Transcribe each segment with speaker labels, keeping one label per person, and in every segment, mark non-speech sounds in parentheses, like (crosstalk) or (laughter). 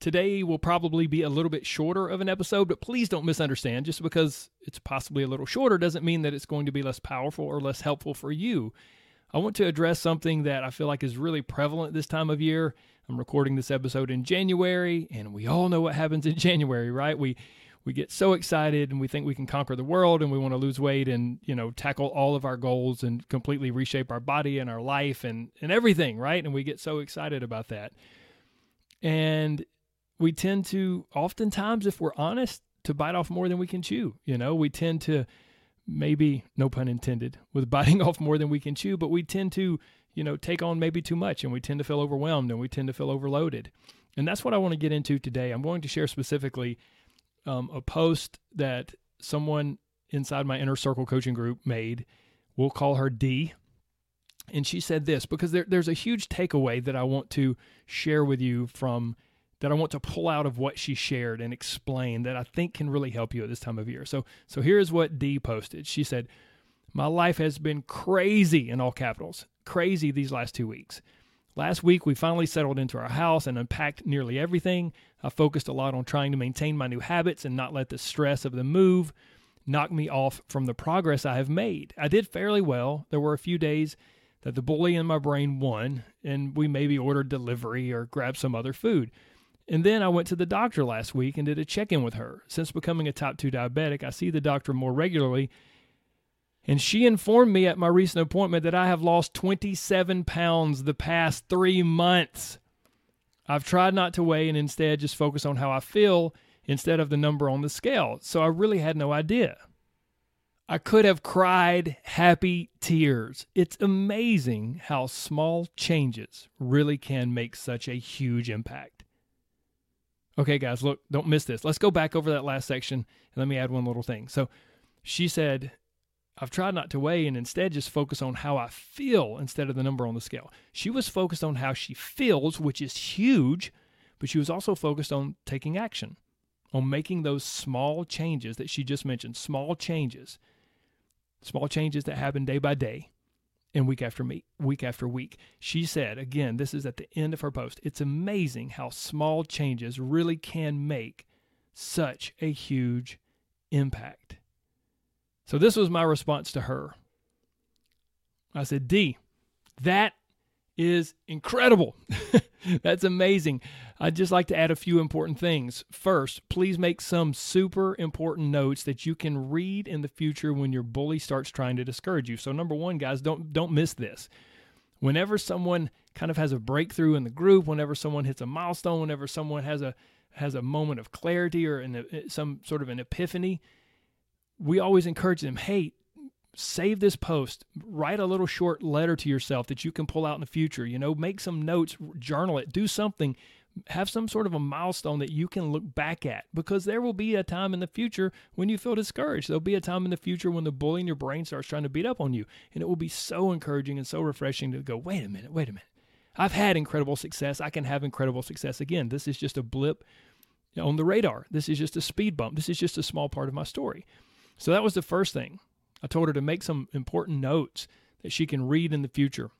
Speaker 1: Today will probably be a little bit shorter of an episode, but please don't misunderstand. Just because it's possibly a little shorter doesn't mean that it's going to be less powerful or less helpful for you. I want to address something that I feel like is really prevalent this time of year. I'm recording this episode in January, and we all know what happens in (laughs) January, right? We we get so excited and we think we can conquer the world and we want to lose weight and you know tackle all of our goals and completely reshape our body and our life and and everything right and we get so excited about that and we tend to oftentimes if we're honest to bite off more than we can chew you know? We tend to maybe no pun intended with (laughs) biting off more than we can chew but we tend to you know take on maybe too much and we tend to feel overwhelmed and we tend to feel overloaded. And that's what i want to get into today. I'm going to share specifically um, a post that someone inside my inner circle coaching group made. We'll call her Dee and she said this because there, there's a huge takeaway that i want to share with you from that I want to pull out of what she shared and explain that I think can really help you at this time of year. So so here's what Dee posted. She said, "My life has been crazy in all capitals. Crazy these last 2 weeks. Last week we finally settled into our house and unpacked nearly everything. I focused a lot on trying to maintain my new habits and not let the stress of the move knock me off from the progress I have made. I did fairly well. There were a few days that the bully in my brain won and we maybe ordered delivery or grabbed some other food." And then I went to the doctor last week and did a check in with her. Since becoming a type 2 diabetic, I see the doctor more regularly. And she informed me at my recent appointment that I have lost 27 pounds the past three months. I've tried not to weigh and instead just focus on how I feel instead of the number on the scale. So I really had no idea. I could have cried happy tears. It's amazing how small changes really can make such a huge impact. Okay, guys, look, don't miss this. Let's go back over that last section and let me add one little thing. So she said, I've tried not to weigh and instead just focus on how I feel instead of the number on the scale. She was focused on how she feels, which is huge, but she was also focused on taking action, on making those small changes that she just mentioned, small changes, small changes that happen day by day and week after week, week after week. She said, again, this is at the end of her post, it's amazing how small changes really can make such a huge impact. So this was my response to her. I said, Dee, that is incredible. (laughs) That's amazing. I'd just like to add a few important things. First, please make some super important notes that you can read in the future when your bully starts trying to discourage you. So number 1, guys, don't don't miss this. Whenever someone kind of has a breakthrough in the group, whenever someone hits a milestone, whenever someone has a has a moment of clarity or an, some sort of an epiphany, we always encourage them, "Hey, save this post write a little short letter to yourself that you can pull out in the future you know make some notes journal it do something have some sort of a milestone that you can look back at because there will be a time in the future when you feel discouraged. There'll be a time in the future when the bully in your brain starts trying to beat up on you and it will be so encouraging and so refreshing to go wait a minute wait a minute. I've had incredible success. I can have incredible success again. This is just a blip on the radar. This is just a speed bump. This is just a small part of my story. So that was the first thing I told her to make some important notes that she can read in the future,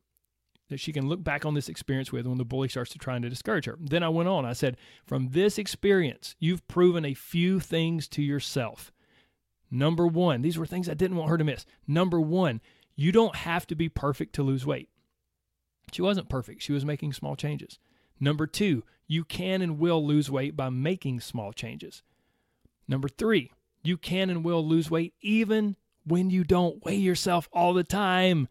Speaker 1: that she can look back on this experience with when the bully starts to try to discourage her. Then I went on. I said, From this experience, you've proven a few things to yourself. Number one, these were things I didn't want her to miss. Number one, you don't have to be perfect to lose weight. She wasn't perfect, she was making small changes. Number two, you can and will lose weight by making small changes. Number three, you can and will lose weight even when you don't weigh yourself all the time.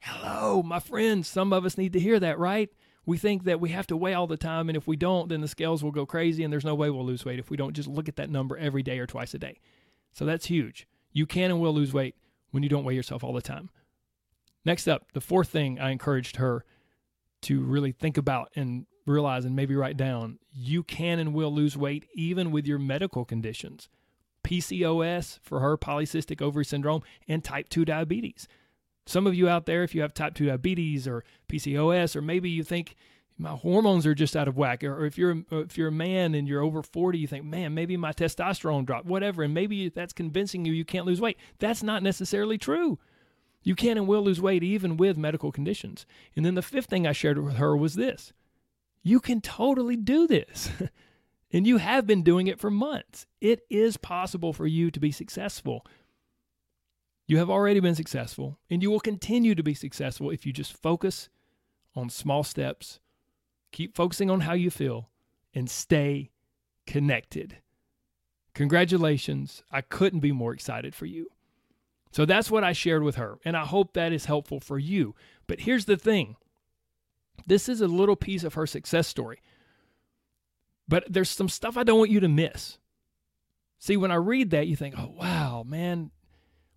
Speaker 1: Hello, my friends. Some of us need to hear that, right? We think that we have to weigh all the time, and if we don't, then the scales will go crazy, and there's no way we'll lose weight if we don't just look at that number every day or twice a day. So that's huge. You can and will lose weight when you don't weigh yourself all the time. Next up, the fourth thing I encouraged her to really think about and realize and maybe write down you can and will lose weight even with your medical conditions. PCOS for her, polycystic ovary syndrome, and type 2 diabetes. Some of you out there, if you have type 2 diabetes or PCOS, or maybe you think my hormones are just out of whack, or if you're if you're a man and you're over 40, you think, man, maybe my testosterone dropped, whatever, and maybe that's convincing you you can't lose weight. That's not necessarily true. You can and will lose weight even with medical conditions. And then the fifth thing I shared with her was this you can totally do this. (laughs) and you have been doing it for months. It is possible for you to be successful. You have already been successful, and you will continue to be successful if you just focus on small steps, keep focusing on how you feel, and stay connected. Congratulations. I couldn't be more excited for you. So that's what I shared with her, and I hope that is helpful for you. But here's the thing this is a little piece of her success story. But there's some stuff I don't want you to miss. See, when I read that, you think, oh, wow, man,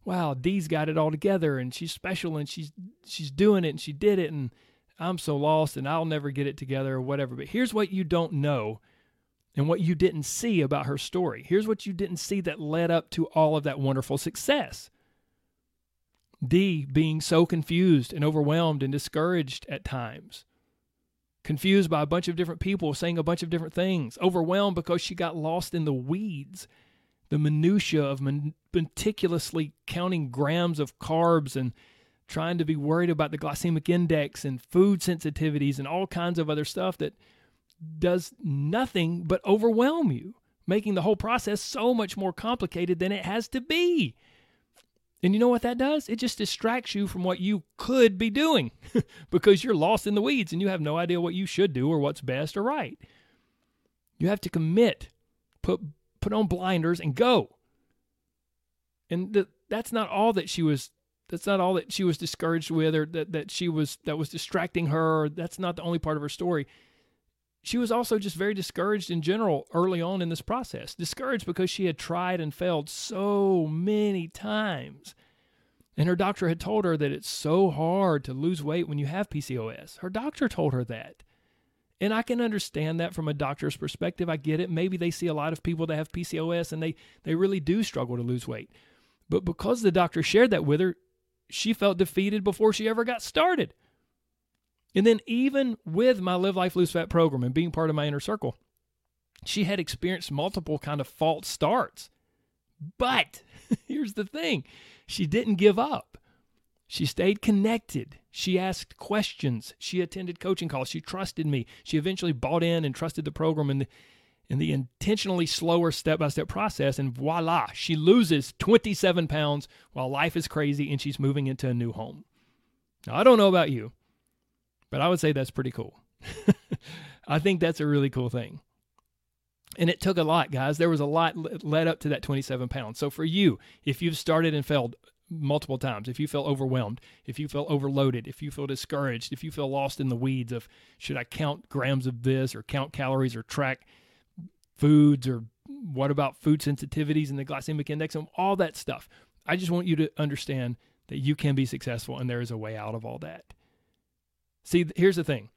Speaker 1: wow, Dee's got it all together and she's special and she's she's doing it and she did it and I'm so lost and I'll never get it together or whatever. But here's what you don't know and what you didn't see about her story. Here's what you didn't see that led up to all of that wonderful success. Dee being so confused and overwhelmed and discouraged at times confused by a bunch of different people saying a bunch of different things, overwhelmed because she got lost in the weeds, the minutia of meticulously counting grams of carbs and trying to be worried about the glycemic index and food sensitivities and all kinds of other stuff that does nothing but overwhelm you, making the whole process so much more complicated than it has to be. And you know what that does? It just distracts you from what you could be doing (laughs) because you're lost in the weeds and you have no idea what you should do or what's best or right. You have to commit, put put on blinders and go. And the, that's not all that she was that's not all that she was discouraged with or that, that she was that was distracting her. That's not the only part of her story she was also just very discouraged in general early on in this process. Discouraged because she had tried and failed so many times. And her doctor had told her that it's so hard to lose weight when you have PCOS. Her doctor told her that. And I can understand that from a doctor's perspective. I get it. Maybe they see a lot of people that have PCOS and they, they really do struggle to lose weight. But because the doctor shared that with her, she felt defeated before she ever got started. And then even with my Live Life Lose Fat program and being part of my inner circle, she had experienced multiple kind of false starts. But (laughs) here's the thing, she didn't give up. She stayed connected. She asked questions. She attended coaching calls. She trusted me. She eventually bought in and trusted the program and the, and the intentionally slower step by step process. And voila, she loses 27 pounds while life is crazy and she's moving into a new home. Now, I don't know about you, but I would say that's pretty cool. (laughs) I think that's a really cool thing. And it took a lot, guys. There was a lot led up to that 27 pounds. So for you, if you've started and failed multiple times, if you feel overwhelmed, if you feel overloaded, if you feel discouraged, if you feel lost in the weeds of should I count grams of this or count calories or track foods or what about food sensitivities and the glycemic index and all that stuff. I just want you to understand that you can be successful and there is a way out of all that. See, here's the thing.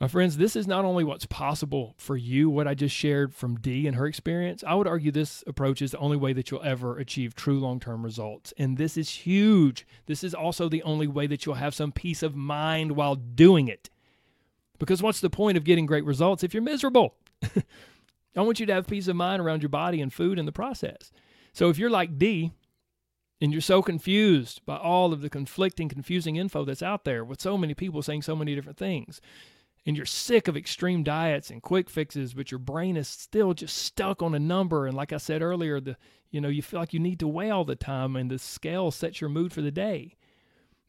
Speaker 1: My friends, this is not only what's possible for you, what I just shared from Dee and her experience. I would argue this approach is the only way that you'll ever achieve true long term results. And this is huge. This is also the only way that you'll have some peace of mind while doing it. Because what's the point of getting great results if you're miserable? (laughs) I want you to have peace of mind around your body and food in the process. So if you're like Dee, and you're so confused by all of the conflicting, confusing info that's out there with so many people saying so many different things. And you're sick of extreme diets and quick fixes, but your brain is still just stuck on a number. And like I said earlier, the you know, you feel like you need to weigh all the time and the scale sets your mood for the day.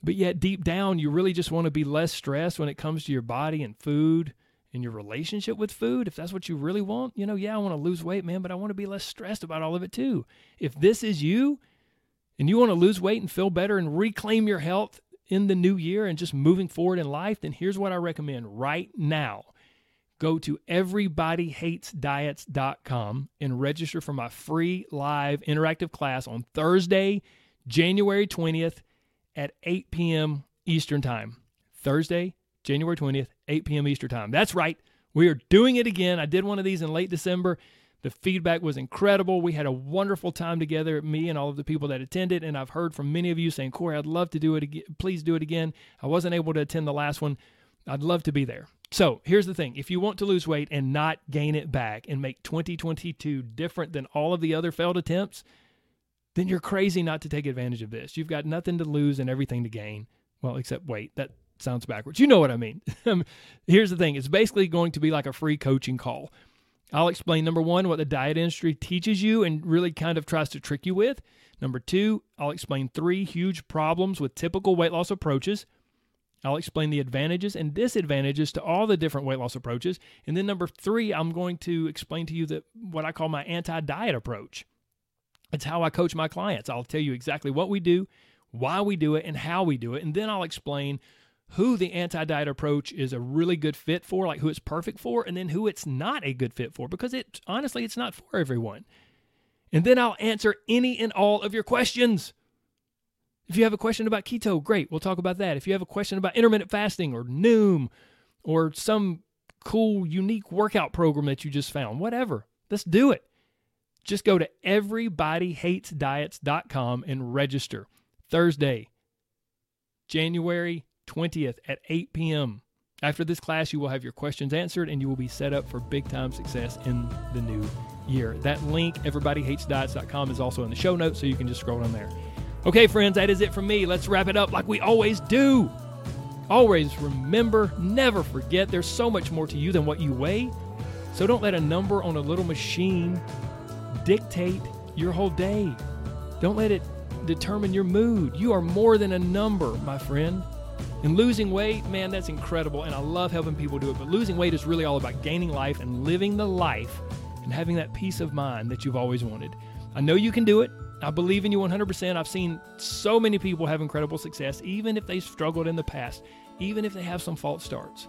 Speaker 1: But yet deep down you really just want to be less stressed when it comes to your body and food and your relationship with food. If that's what you really want, you know, yeah, I want to lose weight, man, but I want to be less stressed about all of it too. If this is you, and you want to lose weight and feel better and reclaim your health in the new year and just moving forward in life, then here's what I recommend right now. Go to everybodyhatesdiets.com and register for my free live interactive class on Thursday, January 20th at 8 p.m. Eastern Time. Thursday, January 20th, 8 p.m. Eastern Time. That's right. We are doing it again. I did one of these in late December. The feedback was incredible. We had a wonderful time together, me and all of the people that attended. And I've heard from many of you saying, Corey, I'd love to do it again. Please do it again. I wasn't able to attend the last one. I'd love to be there. So here's the thing if you want to lose weight and not gain it back and make 2022 different than all of the other failed attempts, then you're crazy not to take advantage of this. You've got nothing to lose and everything to gain. Well, except weight. That sounds backwards. You know what I mean. (laughs) here's the thing it's basically going to be like a free coaching call. I'll explain number one, what the diet industry teaches you and really kind of tries to trick you with. Number two, I'll explain three huge problems with typical weight loss approaches. I'll explain the advantages and disadvantages to all the different weight loss approaches. And then number three, I'm going to explain to you that what I call my anti-diet approach. It's how I coach my clients. I'll tell you exactly what we do, why we do it, and how we do it. And then I'll explain who the anti-diet approach is a really good fit for, like who it's perfect for, and then who it's not a good fit for, because it honestly it's not for everyone. And then I'll answer any and all of your questions. If you have a question about keto, great, we'll talk about that. If you have a question about intermittent fasting or Noom or some cool, unique workout program that you just found, whatever, let's do it. Just go to everybodyhatesdiets.com and register. Thursday, January 20th at 8 p.m. After this class, you will have your questions answered and you will be set up for big time success in the new year. That link, everybodyhatesdiets.com, is also in the show notes, so you can just scroll down there. Okay, friends, that is it from me. Let's wrap it up like we always do. Always remember, never forget, there's so much more to you than what you weigh. So don't let a number on a little machine dictate your whole day. Don't let it determine your mood. You are more than a number, my friend. And losing weight, man, that's incredible. And I love helping people do it. But losing weight is really all about gaining life and living the life and having that peace of mind that you've always wanted. I know you can do it. I believe in you 100%. I've seen so many people have incredible success, even if they struggled in the past, even if they have some false starts.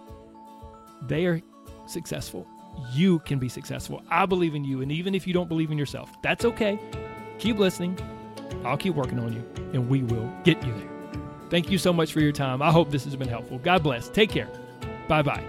Speaker 1: They are successful. You can be successful. I believe in you. And even if you don't believe in yourself, that's okay. Keep listening. I'll keep working on you, and we will get you there. Thank you so much for your time. I hope this has been helpful. God bless. Take care. Bye bye.